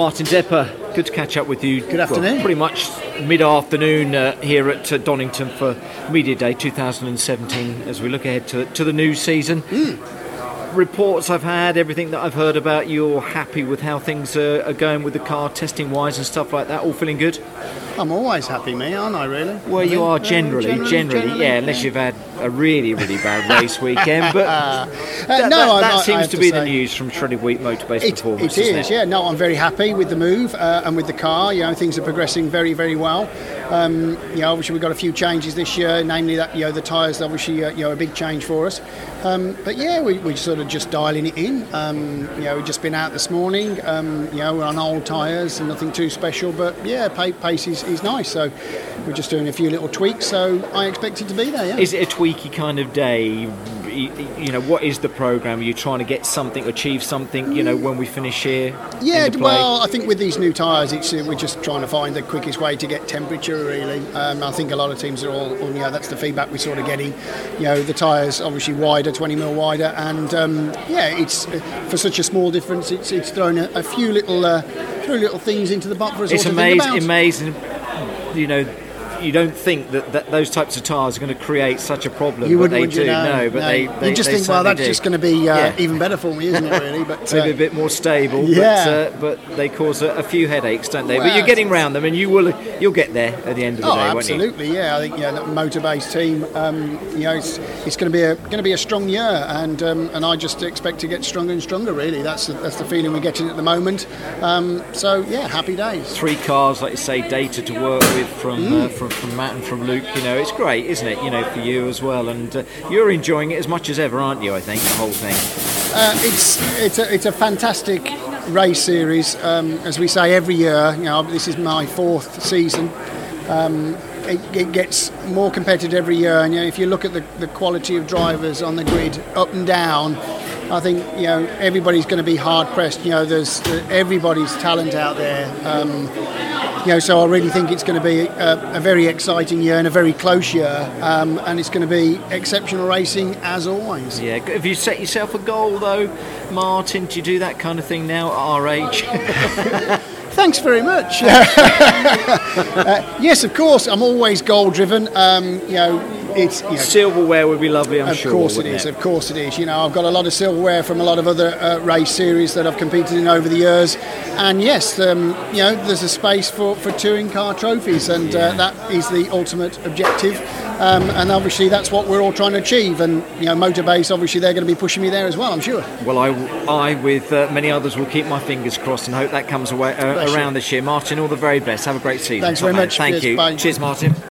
Martin Depper, good to catch up with you. Good afternoon. Well, pretty much mid afternoon uh, here at uh, Donington for Media Day 2017 as we look ahead to, to the new season. Reports I've had, everything that I've heard about, you're happy with how things are, are going with the car, testing wise and stuff like that, all feeling good? I'm always happy, me, aren't I? Really? Well, you I are think, uh, generally, generally, yeah, unless you've had a really, really bad race weekend. But Uh, that, no, that- that I- I seems to to be the news from Shredded Wheat Motorbase It, Performance, it is, it? yeah. No, I'm very happy with the move uh, and with the car. You know, things are progressing very, very well. Um, you know, obviously we've got a few changes this year, namely that you know the tyres, obviously uh, you know a big change for us. Um, but yeah, we, we're sort of just dialing it in. Um, you know, we've just been out this morning. Um, you know, we're on old tyres and nothing too special. But yeah, pa- pace is, is nice. So we're just doing a few little tweaks. So I expect it to be there. Yeah. Is it a tweaky kind of day? You know, what is the program? Are you trying to get something, achieve something? You know, when we finish here. Yeah, well, I think with these new tyres, it's uh, we're just trying to find the quickest way to get temperature. Really, um, I think a lot of teams are all, all, you know, that's the feedback we're sort of getting. You know, the tyres obviously wider, 20 mil wider, and um, yeah, it's uh, for such a small difference. It's it's thrown a, a few little uh, few little things into the butt for us it's all to think amazing. Amazing. You know, you don't think that, that those types of tyres are going to create such a problem, You but wouldn't, they would do. you? No, no, but no. they, You just they think, well, that's do. just going to be uh, Yeah. even better for me, isn't it? Really, but maybe uh, a bit more stable, Yeah. but, uh, but they cause a, a few headaches, don't they? but you're getting round them, and you will you'll get there at the end of the Oh, day, won't you? absolutely, yeah. I think yeah, that Motorbase team. Um, you know, it's, it's going to be a going to be a strong year, and um, and I just expect to get stronger and stronger. Really, that's the, that's the feeling we're getting at the moment. Um, so yeah, happy days. Three cars, like you say, data to work with from Mm. uh, from, from Matt and from Luke. You know, it's great, isn't it? You know, for you as well, and uh, you're enjoying it as much as ever, aren't you? I think the whole thing. Uh, it's it's a, it's a fantastic race series. Um, as we say every year, you know, this is my fourth season. Um, it, it gets more competitive every year, and you know, if you look at the, the quality of drivers on the grid, up and down, I think you know everybody's going to be hard pressed. You know, there's everybody's talent out there. Um, you know, so I really think it's going to be a, a very exciting year and a very close year, um, and it's going to be exceptional racing as always. Yeah. Have you set yourself a goal though, Martin? Do you do that kind of thing now at our age? Thanks very much. Uh, yes, of course. I'm always goal driven. Um, you know, it's you know, Silverware would be lovely, I'm of sure. Of course it. Of course it is. You know, I've got a lot of silverware from a lot of other uh, race series that I've competed in over the years, and yes, um, you know, there's a space for, for touring car trophies, and uh, that is the ultimate objective. Um, and obviously, that's what we're all trying to achieve. And you know, Motorbase, obviously, they're going to be pushing me there as well. I'm sure. Well, I, I with uh, many others, will keep my fingers crossed and hope that comes away uh, Bless you. Around this year. Martin, all the very best. Have a great season. Thanks Top very man. much. Thank Cheers. you. Bye. Cheers, Martin.